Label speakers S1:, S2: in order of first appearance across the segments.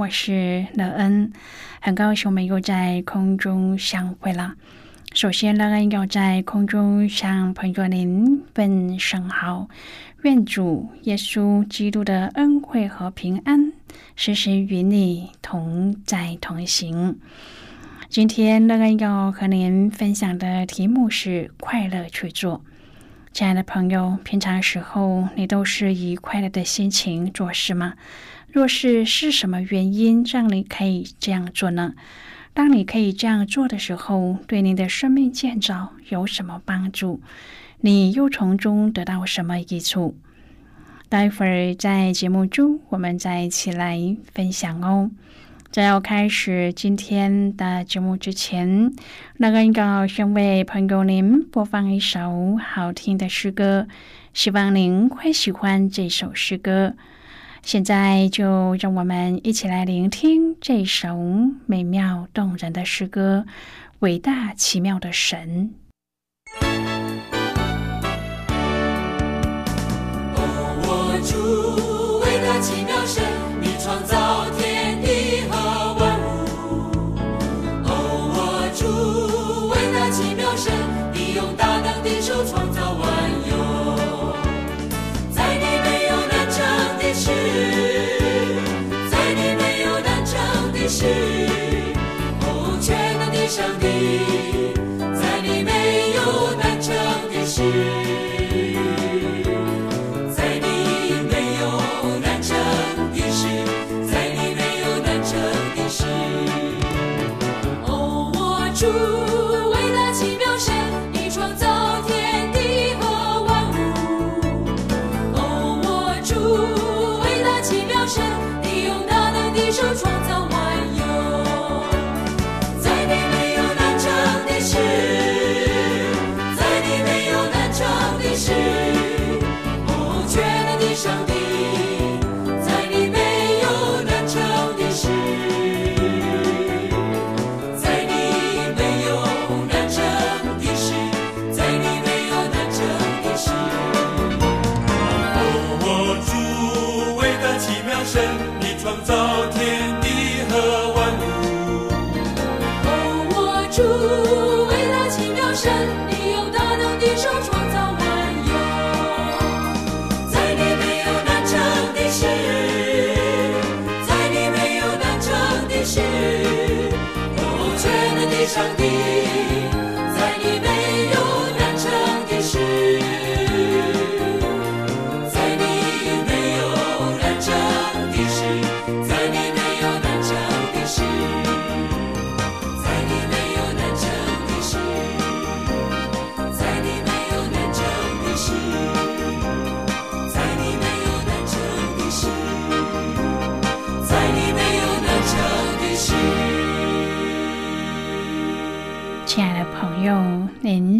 S1: 我是乐恩，很高兴我们又在空中相会了。首先，乐恩要在空中向朋友您问声好，愿主耶稣基督的恩惠和平安时时与你同在同行。今天，乐恩要和您分享的题目是快乐去做。亲爱的朋友，平常时候你都是以快乐的心情做事吗？若是是什么原因让你可以这样做呢？当你可以这样做的时候，对你的生命建造有什么帮助？你又从中得到什么益处？待会儿在节目中，我们再一起来分享哦。在要开始今天的节目之前，那个要先为朋友您播放一首好听的诗歌，希望您会喜欢这首诗歌。现在就让我们一起来聆听这首美妙动人的诗歌《伟大奇妙的神》。
S2: 我主，伟大奇妙主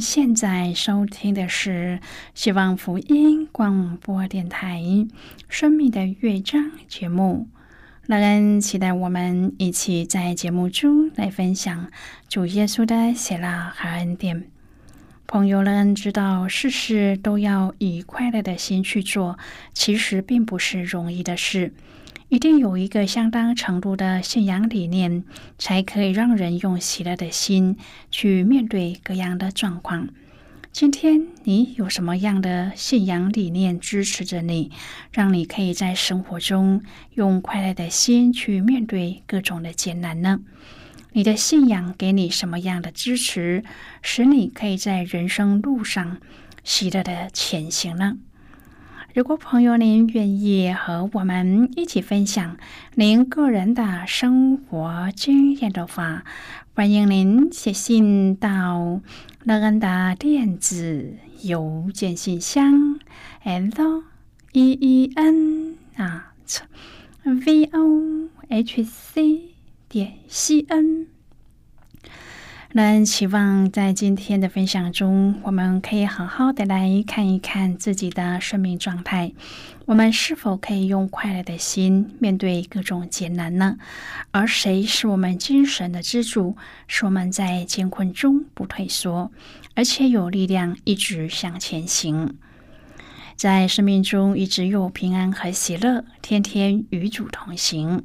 S1: 现在收听的是希望福音广播电台《生命的乐章》节目。乐恩期待我们一起在节目中来分享主耶稣的喜乐和恩典。朋友，乐恩知道事事都要以快乐的心去做，其实并不是容易的事。一定有一个相当程度的信仰理念，才可以让人用喜乐的心去面对各样的状况。今天你有什么样的信仰理念支持着你，让你可以在生活中用快乐的心去面对各种的艰难呢？你的信仰给你什么样的支持，使你可以在人生路上喜乐的前行呢？如果朋友您愿意和我们一起分享您个人的生活经验的话，欢迎您写信到乐恩的电子邮件信箱：l e e n 啊，v o h c 点 c n。那期望在今天的分享中，我们可以好好的来看一看自己的生命状态。我们是否可以用快乐的心面对各种艰难呢？而谁是我们精神的支柱，使我们在艰困中不退缩，而且有力量一直向前行，在生命中一直有平安和喜乐，天天与主同行。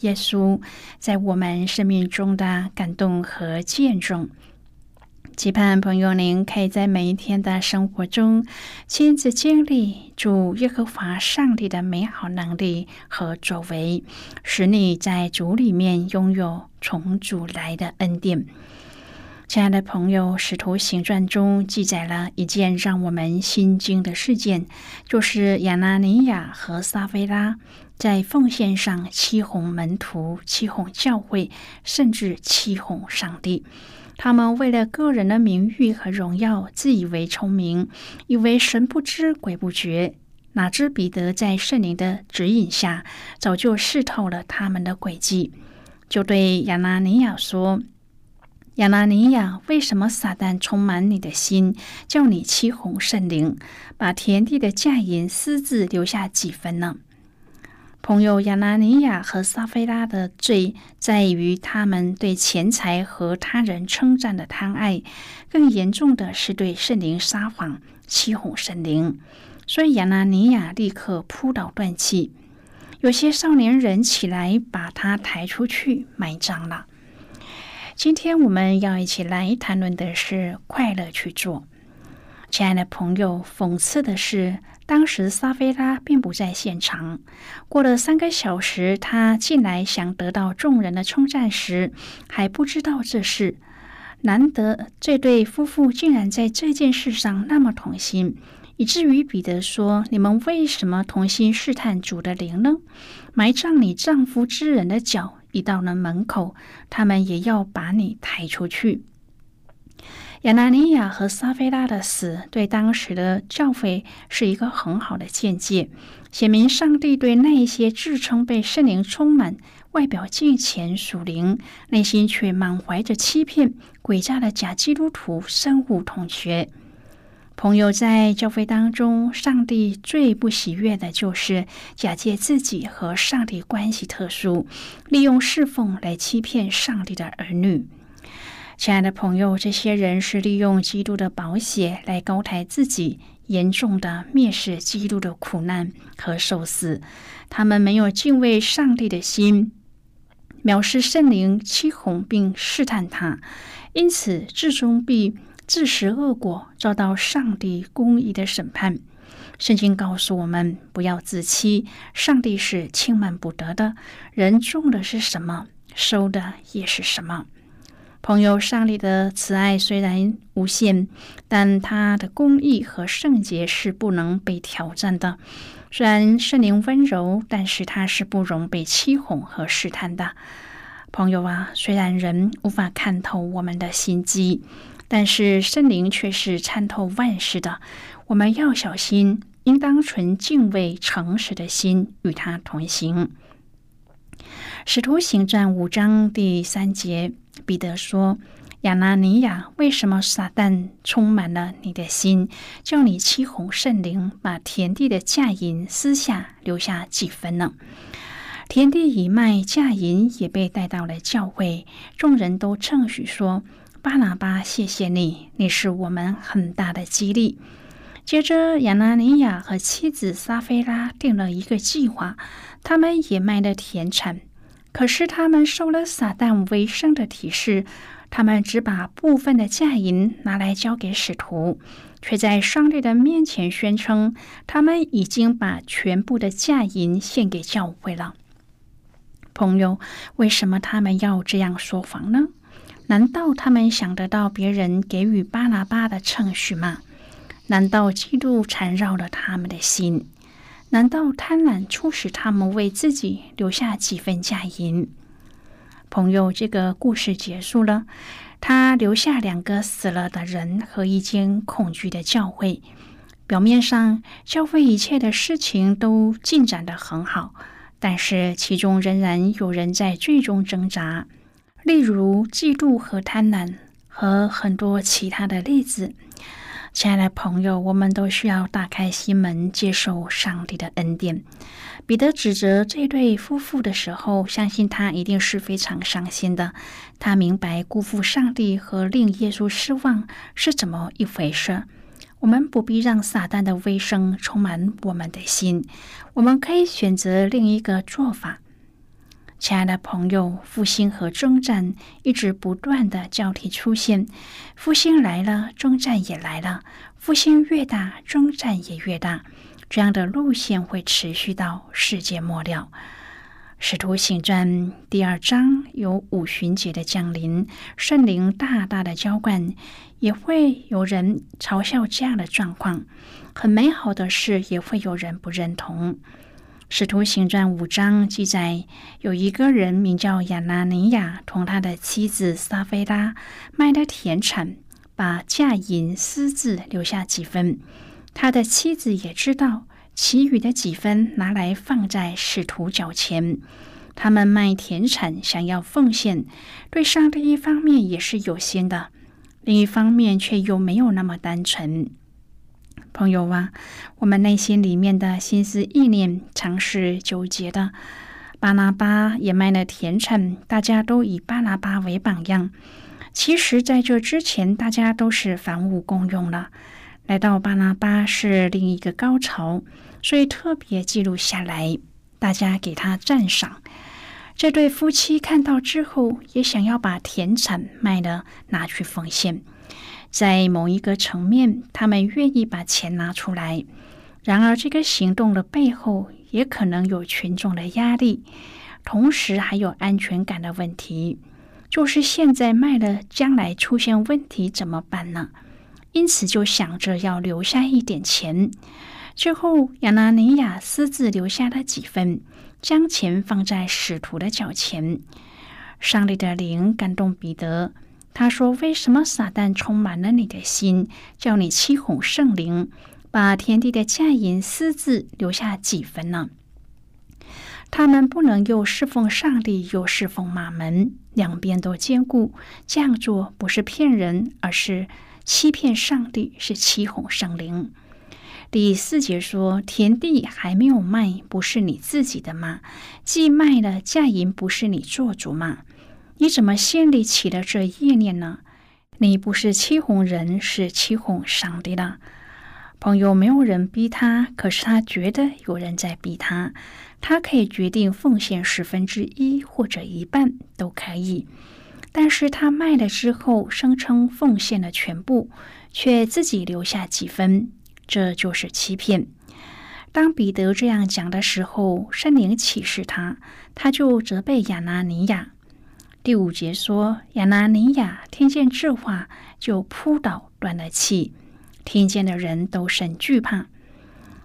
S1: 耶稣在我们生命中的感动和见证，期盼朋友您可以在每一天的生活中亲自经历主耶和华上帝的美好能力和作为，使你在主里面拥有从主来的恩典。亲爱的朋友，《使徒行传》中记载了一件让我们心惊的事件，就是亚拿尼亚和撒菲拉。在奉献上欺哄门徒、欺哄教会，甚至欺哄上帝。他们为了个人的名誉和荣耀，自以为聪明，以为神不知鬼不觉。哪知彼得在圣灵的指引下，早就试透了他们的诡计，就对亚拿尼亚说：“亚拿尼亚，为什么撒旦充满你的心，叫你欺哄圣灵，把田地的价银私自留下几分呢？”朋友亚拿尼亚和撒菲拉的罪在于他们对钱财和他人称赞的贪爱，更严重的是对圣灵撒谎、欺哄圣灵。所以亚拿尼亚立刻扑倒断气。有些少年人起来把他抬出去埋葬了。今天我们要一起来谈论的是快乐去做。亲爱的朋友，讽刺的是。当时撒菲拉并不在现场。过了三个小时，他进来想得到众人的称赞时，还不知道这事。难得这对夫妇竟然在这件事上那么同心，以至于彼得说：“你们为什么同心试探主的灵呢？埋葬你丈夫之人的脚已到了门口，他们也要把你抬出去。”亚拿尼亚和撒菲拉的死对当时的教会是一个很好的见解，显明上帝对那一些自称被圣灵充满、外表敬虔属灵、内心却满怀着欺骗、诡诈的假基督徒深恶痛绝。朋友，在教会当中，上帝最不喜悦的就是假借自己和上帝关系特殊，利用侍奉来欺骗上帝的儿女。亲爱的朋友，这些人是利用基督的宝血来高抬自己，严重的蔑视基督的苦难和受死。他们没有敬畏上帝的心，藐视圣灵，欺哄并试探他，因此至终必自食恶果，遭到上帝公义的审判。圣经告诉我们，不要自欺，上帝是轻慢不得的。人种的是什么，收的也是什么。朋友，上帝的慈爱虽然无限，但他的公义和圣洁是不能被挑战的。虽然圣灵温柔，但是他是不容被欺哄和试探的。朋友啊，虽然人无法看透我们的心机，但是圣灵却是参透万事的。我们要小心，应当存敬畏、诚实的心与他同行。使徒行传五章第三节。彼得说：“亚拿尼亚，为什么撒旦充满了你的心，叫你欺哄圣灵，把田地的价银私下留下几分呢？田地已卖，价银也被带到了教会，众人都称许说：巴拿巴，谢谢你，你是我们很大的激励。”接着，亚拿尼亚和妻子撒菲拉定了一个计划，他们也卖了田产。可是，他们受了撒旦为生的提示，他们只把部分的价银拿来交给使徒，却在上帝的面前宣称，他们已经把全部的价银献给教会了。朋友，为什么他们要这样说谎呢？难道他们想得到别人给予巴拿巴的称许吗？难道嫉妒缠绕了他们的心？难道贪婪促使他们为自己留下几分价银？朋友，这个故事结束了，他留下两个死了的人和一间恐惧的教会。表面上，教会一切的事情都进展得很好，但是其中仍然有人在最终挣扎，例如嫉妒和贪婪，和很多其他的例子。亲爱的朋友，我们都需要打开心门，接受上帝的恩典。彼得指责这对夫妇的时候，相信他一定是非常伤心的。他明白辜负上帝和令耶稣失望是怎么一回事。我们不必让撒旦的威声充满我们的心，我们可以选择另一个做法。亲爱的朋友，复兴和征战一直不断的交替出现。复兴来了，征战也来了。复兴越大，征战也越大。这样的路线会持续到世界末了。使徒行传第二章有五旬节的降临，圣灵大大的浇灌，也会有人嘲笑这样的状况。很美好的事，也会有人不认同。使徒行传五章记载，有一个人名叫亚拿尼亚，同他的妻子撒菲拉卖了田产，把价银私自留下几分。他的妻子也知道，其余的几分拿来放在使徒脚前。他们卖田产，想要奉献，对上帝一方面也是有心的，另一方面却又没有那么单纯。朋友啊，我们内心里面的心思意念常是纠结的。巴拿巴也卖了田产，大家都以巴拿巴为榜样。其实，在这之前，大家都是凡物共用了。来到巴拿巴是另一个高潮，所以特别记录下来，大家给他赞赏。这对夫妻看到之后，也想要把田产卖了，拿去奉献。在某一个层面，他们愿意把钱拿出来。然而，这个行动的背后也可能有群众的压力，同时还有安全感的问题。就是现在卖了，将来出现问题怎么办呢？因此，就想着要留下一点钱。最后，亚拿尼亚私自留下了几分，将钱放在使徒的脚前。上帝的灵感动彼得。他说：“为什么撒旦充满了你的心，叫你欺哄圣灵，把天地的价银私自留下几分呢？他们不能又侍奉上帝，又侍奉马门，两边都兼顾。这样做不是骗人，而是欺骗上帝，是欺哄圣灵。”第四节说：“田地还没有卖，不是你自己的吗？既卖了，价银不是你做主吗？”你怎么心里起了这意念呢？你不是欺哄人，是欺哄上帝了。朋友，没有人逼他，可是他觉得有人在逼他。他可以决定奉献十分之一或者一半都可以，但是他卖了之后，声称奉献了全部，却自己留下几分，这就是欺骗。当彼得这样讲的时候，圣灵启示他，他就责备亚拿尼亚。第五节说，亚拿尼亚听见这话，就扑倒，断了气。听见的人都甚惧怕。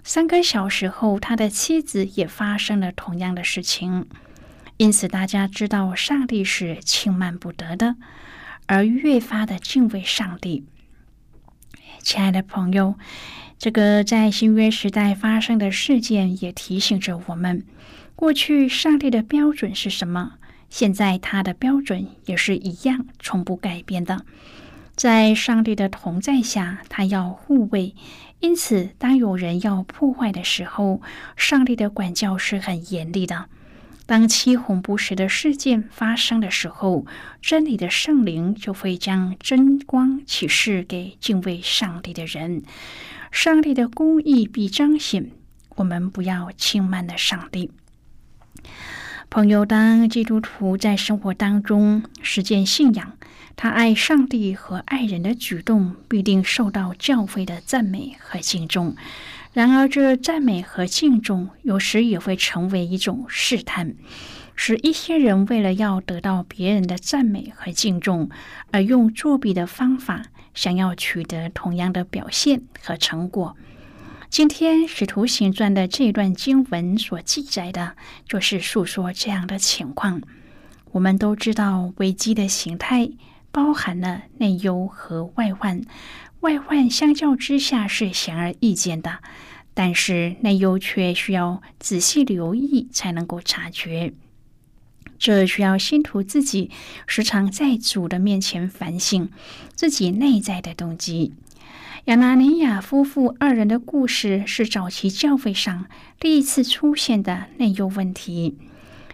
S1: 三个小时后，他的妻子也发生了同样的事情。因此，大家知道上帝是轻慢不得的，而越发的敬畏上帝。亲爱的朋友，这个在新约时代发生的事件，也提醒着我们：过去上帝的标准是什么？现在他的标准也是一样，从不改变的。在上帝的同在下，他要护卫。因此，当有人要破坏的时候，上帝的管教是很严厉的。当七红不实的事件发生的时候，真理的圣灵就会将真光启示给敬畏上帝的人，上帝的公义必彰显。我们不要轻慢了上帝。朋友，当基督徒在生活当中实践信仰，他爱上帝和爱人的举动必定受到教会的赞美和敬重。然而，这赞美和敬重有时也会成为一种试探，使一些人为了要得到别人的赞美和敬重，而用作弊的方法，想要取得同样的表现和成果。今天《使徒行传》的这段经文所记载的，就是诉说这样的情况。我们都知道，危机的形态包含了内忧和外患。外患相较之下是显而易见的，但是内忧却需要仔细留意才能够察觉。这需要信徒自己时常在主的面前反省自己内在的动机。亚拿尼亚夫妇二人的故事是早期教会上第一次出现的内忧问题。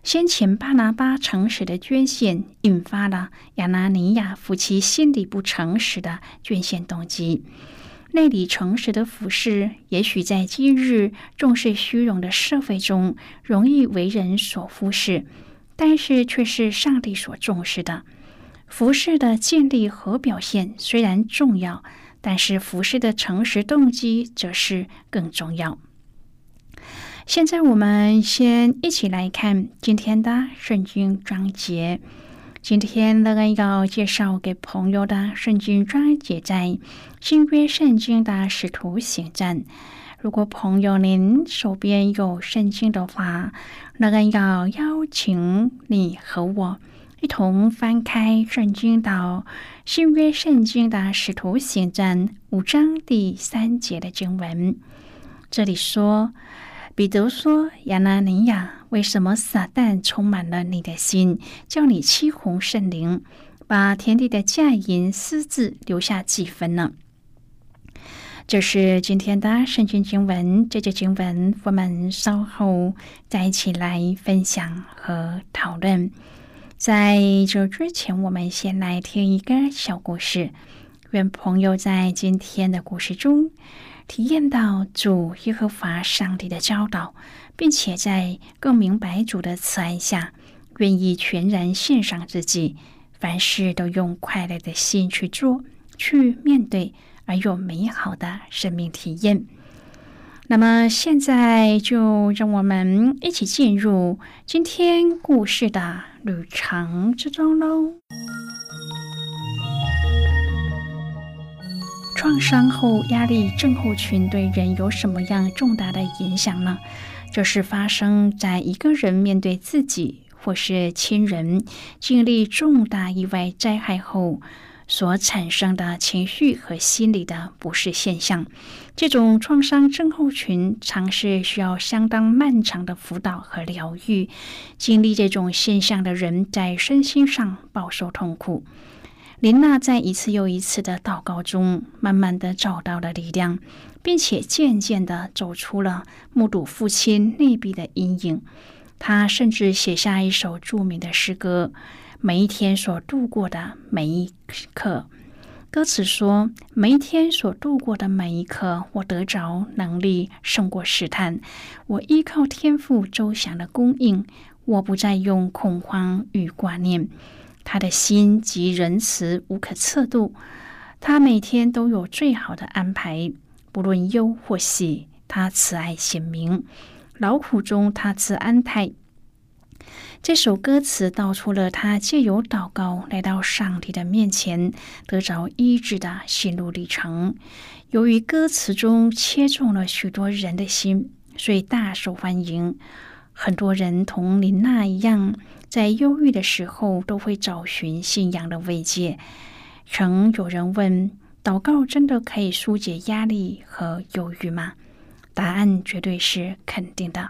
S1: 先前巴拿巴诚实的捐献，引发了亚拿尼亚夫妻心里不诚实的捐献动机。内里诚实的服饰，也许在今日重视虚荣的社会中，容易为人所忽视，但是却是上帝所重视的。服饰的建立和表现虽然重要。但是服饰的诚实动机则是更重要。现在我们先一起来看今天的圣经章节。今天乐恩要介绍给朋友的圣经章节在新约圣经的使徒行传。如果朋友您手边有圣经的话，乐恩要邀请你和我。一同翻开圣经到新约圣经的使徒行传五章第三节的经文。这里说：“彼得说，亚拿尼亚，为什么撒旦充满了你的心，叫你欺哄圣灵，把田地的价银私自留下几分呢？”这是今天的圣经经文。这节经文我们稍后再一起来分享和讨论。在这之前，我们先来听一个小故事。愿朋友在今天的故事中体验到主耶和华上帝的教导，并且在更明白主的慈爱下，愿意全然献上自己，凡事都用快乐的心去做、去面对，而有美好的生命体验。那么现在就让我们一起进入今天故事的旅程之中喽。创伤后压力症候群对人有什么样重大的影响呢？这是发生在一个人面对自己或是亲人经历重大意外灾害后。所产生的情绪和心理的不适现象，这种创伤症候群常是需要相当漫长的辅导和疗愈。经历这种现象的人，在身心上饱受痛苦。琳娜在一次又一次的祷告中，慢慢的找到了力量，并且渐渐的走出了目睹父亲内壁的阴影。她甚至写下一首著名的诗歌。每一天所度过的每一刻，歌词说：“每一天所度过的每一刻，我得着能力胜过试探。我依靠天赋周详的供应，我不再用恐慌与挂念。他的心及仁慈无可测度，他每天都有最好的安排，不论忧或喜，他慈爱显明。劳苦中，他赐安泰。”这首歌词道出了他借由祷告来到上帝的面前，得着医治的心路历程。由于歌词中切中了许多人的心，所以大受欢迎。很多人同林娜一样，在忧郁的时候都会找寻信仰的慰藉。曾有人问：祷告真的可以纾解压力和忧郁吗？答案绝对是肯定的。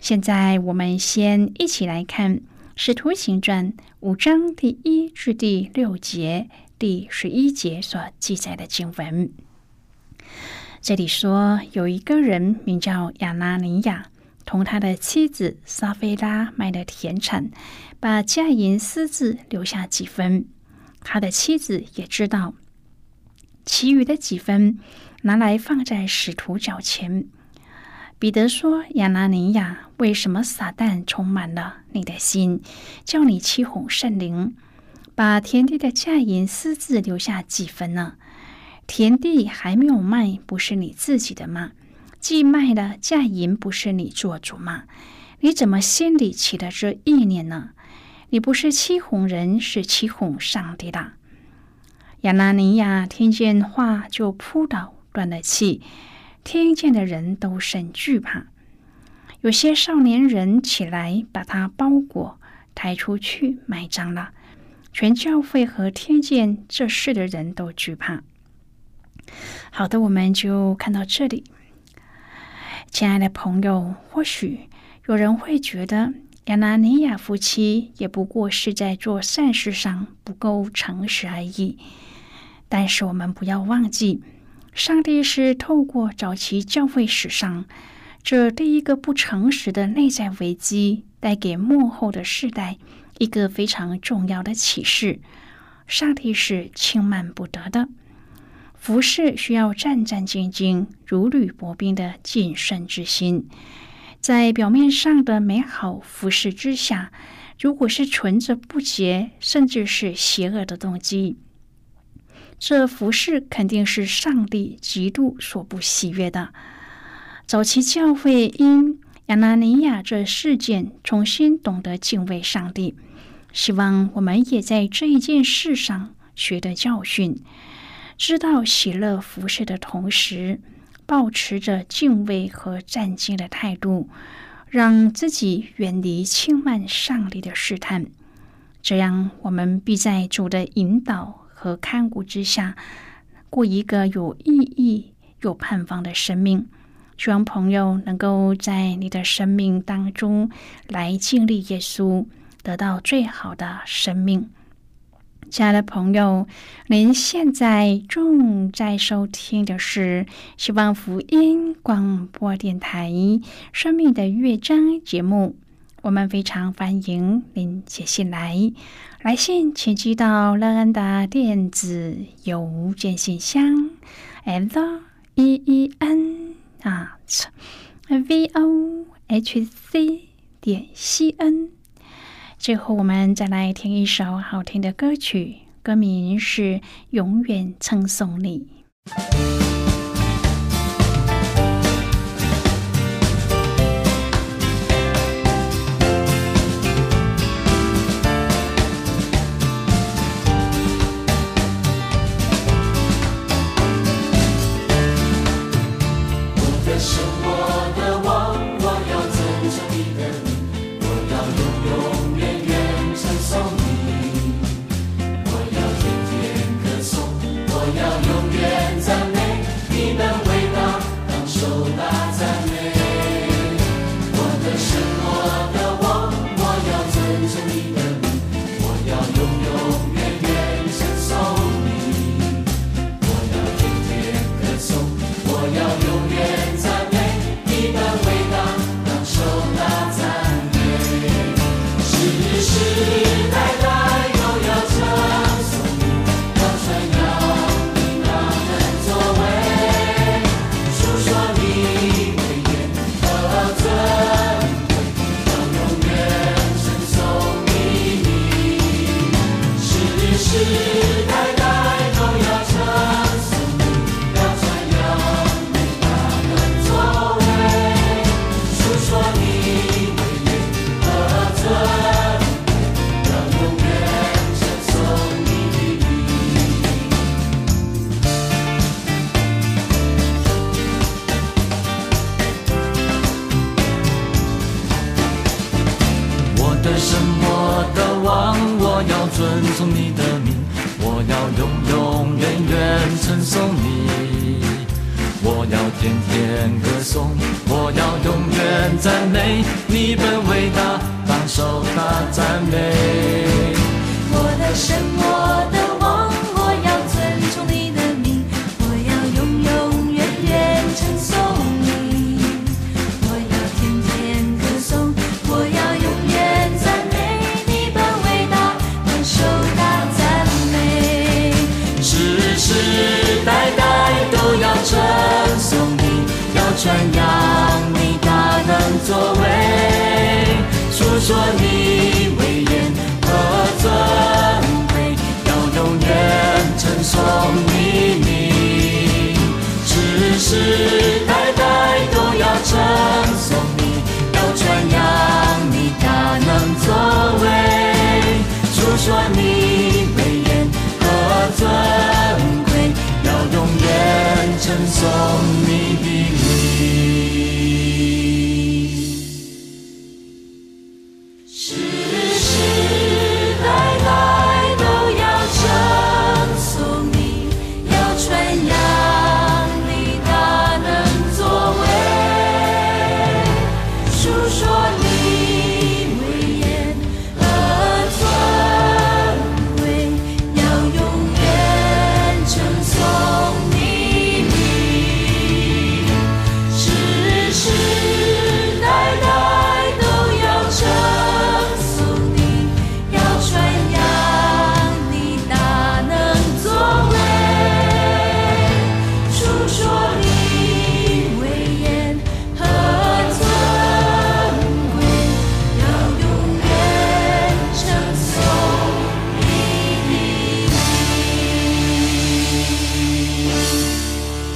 S1: 现在，我们先一起来看《使徒行传》五章第一至第六节、第十一节所记载的经文。这里说，有一个人名叫亚拿尼亚，同他的妻子撒菲拉卖了田产，把价银私自留下几分。他的妻子也知道，其余的几分拿来放在使徒脚前。彼得说：“亚拿尼亚，为什么撒旦充满了你的心，叫你欺哄圣灵，把田地的价银私自留下几分呢？”田地还没有卖，不是你自己的吗？既卖了，价银不是你做主吗？你怎么心里起了这意念呢？你不是欺哄人，是欺哄上帝的。亚拿尼亚听见话就扑倒，断了气。听见的人都甚惧怕。有些少年人起来，把他包裹抬出去埋葬了。全教会和听见这事的人都惧怕。好的，我们就看到这里。亲爱的朋友，或许有人会觉得亚拿尼亚夫妻也不过是在做善事上不够诚实而已。但是我们不要忘记，上帝是透过早期教会史上这第一个不诚实的内在危机，带给幕后的世代一个非常重要的启示：上帝是轻慢不得的。服饰需要战战兢兢、如履薄冰的谨慎之心，在表面上的美好服饰之下，如果是存着不洁甚至是邪恶的动机，这服饰肯定是上帝极度所不喜悦的。早期教会因亚拿尼亚这事件重新懂得敬畏上帝，希望我们也在这一件事上学得教训。知道喜乐服侍的同时，保持着敬畏和战兢的态度，让自己远离轻慢上帝的试探。这样，我们必在主的引导和看顾之下，过一个有意义、有盼望的生命。希望朋友能够在你的生命当中来经历耶稣，得到最好的生命。亲爱的朋友，您现在正在收听的是希望福音广播电台《生命的乐章》节目。我们非常欢迎您写信来，来信请寄到乐安的电子邮件信箱：l e e n a v o h c 点 c n。最后，我们再来听一首好听的歌曲，歌名是《永远称颂你》。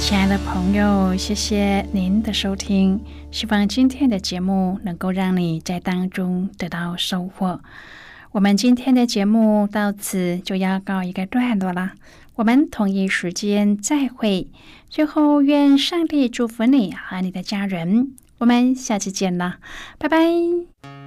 S1: 亲爱的朋友，谢谢您的收听。希望今天的节目能够让你在当中得到收获。我们今天的节目到此就要告一个段落了。我们同一时间再会。最后愿上帝祝福你和你的家人。我们下期见了，拜拜。